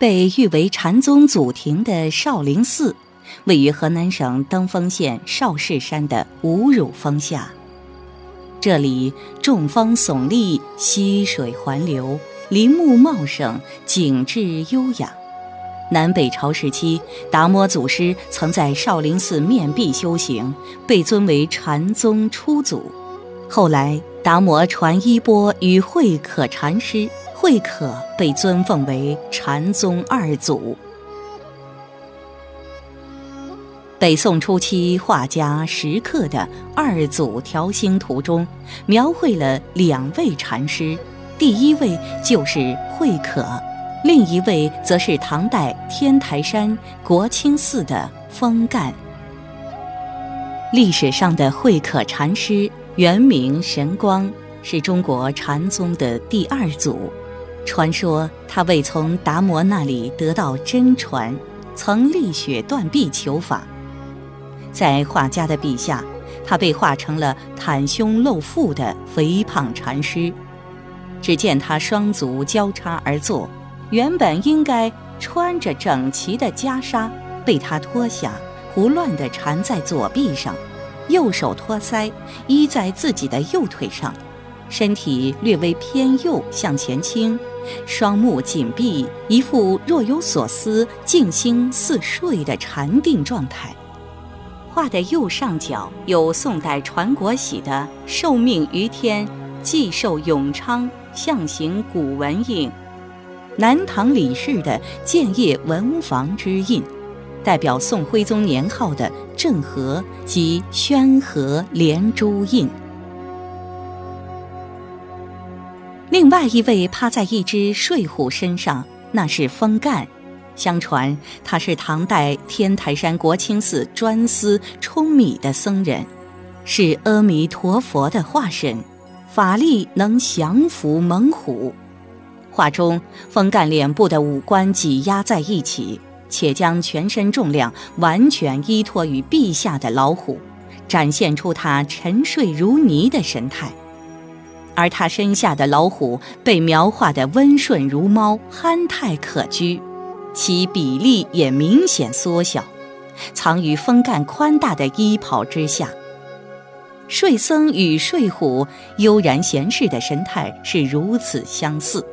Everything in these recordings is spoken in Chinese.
被誉为禅宗祖庭的少林寺，位于河南省登封县少室山的五乳峰下。这里众峰耸立，溪水环流，林木茂盛，景致优雅。南北朝时期，达摩祖师曾在少林寺面壁修行，被尊为禅宗初祖。后来，达摩传衣钵与慧可禅师。慧可被尊奉为禅宗二祖。北宋初期画家石刻的《二祖调心图》中，描绘了两位禅师，第一位就是慧可，另一位则是唐代天台山国清寺的封干。历史上的慧可禅师原名神光，是中国禅宗的第二祖。传说他未从达摩那里得到真传，曾立雪断臂求法。在画家的笔下，他被画成了袒胸露腹的肥胖禅师。只见他双足交叉而坐，原本应该穿着整齐的袈裟，被他脱下，胡乱地缠在左臂上，右手托腮，依在自己的右腿上，身体略微偏右向前倾。双目紧闭，一副若有所思、静心似睡的禅定状态。画的右上角有宋代传国玺的“受命于天，既寿永昌”象形古文印，南唐李氏的建业文房之印，代表宋徽宗年号的郑和及宣和连珠印。另外一位趴在一只睡虎身上，那是风干。相传他是唐代天台山国清寺专司舂米的僧人，是阿弥陀佛的化身，法力能降服猛虎。画中风干脸部的五官挤压在一起，且将全身重量完全依托于臂下的老虎，展现出他沉睡如泥的神态。而他身下的老虎被描画得温顺如猫，憨态可掬，其比例也明显缩小，藏于风干宽大的衣袍之下。睡僧与睡虎悠然闲适的神态是如此相似。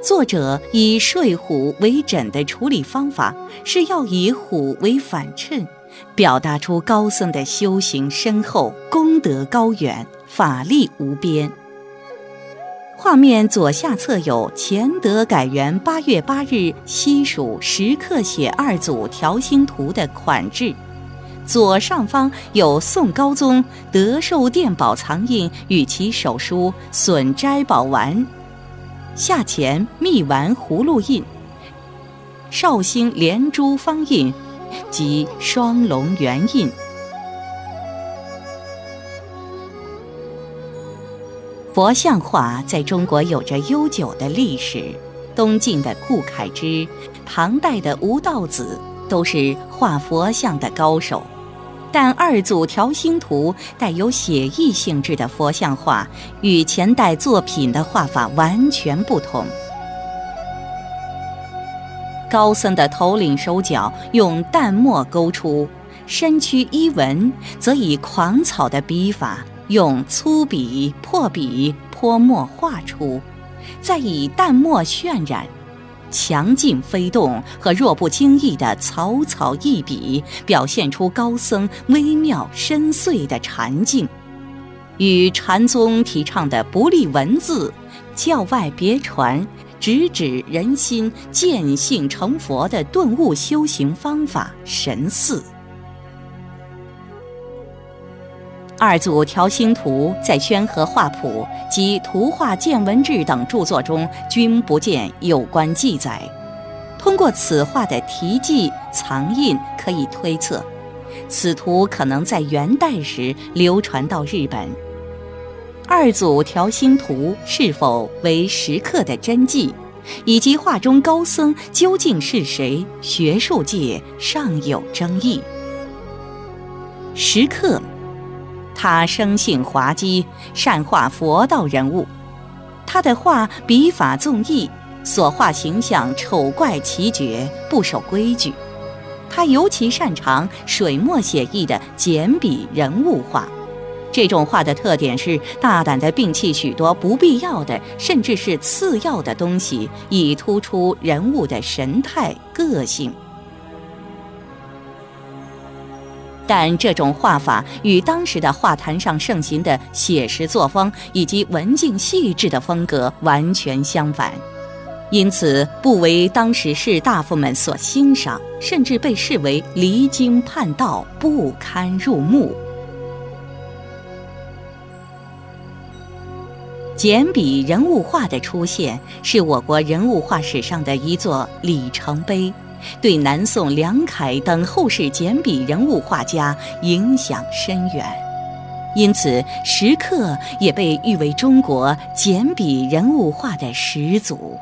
作者以睡虎为枕的处理方法，是要以虎为反衬，表达出高僧的修行深厚，功德高远。法力无边。画面左下侧有乾德改元八月八日西蜀石刻写二祖调心图的款制，左上方有宋高宗德寿殿宝藏印与其手书损斋宝丸，下前密丸葫芦印、绍兴连珠方印及双龙圆印。佛像画在中国有着悠久的历史，东晋的顾恺之、唐代的吴道子都是画佛像的高手。但二祖调心图带有写意性质的佛像画，与前代作品的画法完全不同。高僧的头领手脚用淡墨勾出，身躯衣纹则以狂草的笔法。用粗笔、破笔泼墨画出，再以淡墨渲染，强劲飞动和弱不经意的草草一笔，表现出高僧微妙深邃的禅境，与禅宗提倡的不立文字、教外别传、直指人心、见性成佛的顿悟修行方法神似。二祖调心图在《宣和画谱》及《图画见闻志》等著作中均不见有关记载。通过此画的题记藏印，可以推测，此图可能在元代时流传到日本。二祖调心图是否为石刻的真迹，以及画中高僧究竟是谁，学术界尚有争议。石刻。他生性滑稽，善画佛道人物。他的画笔法纵逸，所画形象丑怪奇绝，不守规矩。他尤其擅长水墨写意的简笔人物画。这种画的特点是大胆地摒弃许多不必要的，甚至是次要的东西，以突出人物的神态个性。但这种画法与当时的画坛上盛行的写实作风以及文静细致的风格完全相反，因此不为当时士大夫们所欣赏，甚至被视为离经叛道，不堪入目。简笔人物画的出现，是我国人物画史上的一座里程碑，对南宋梁楷等后世简笔人物画家影响深远，因此石刻也被誉为中国简笔人物画的始祖。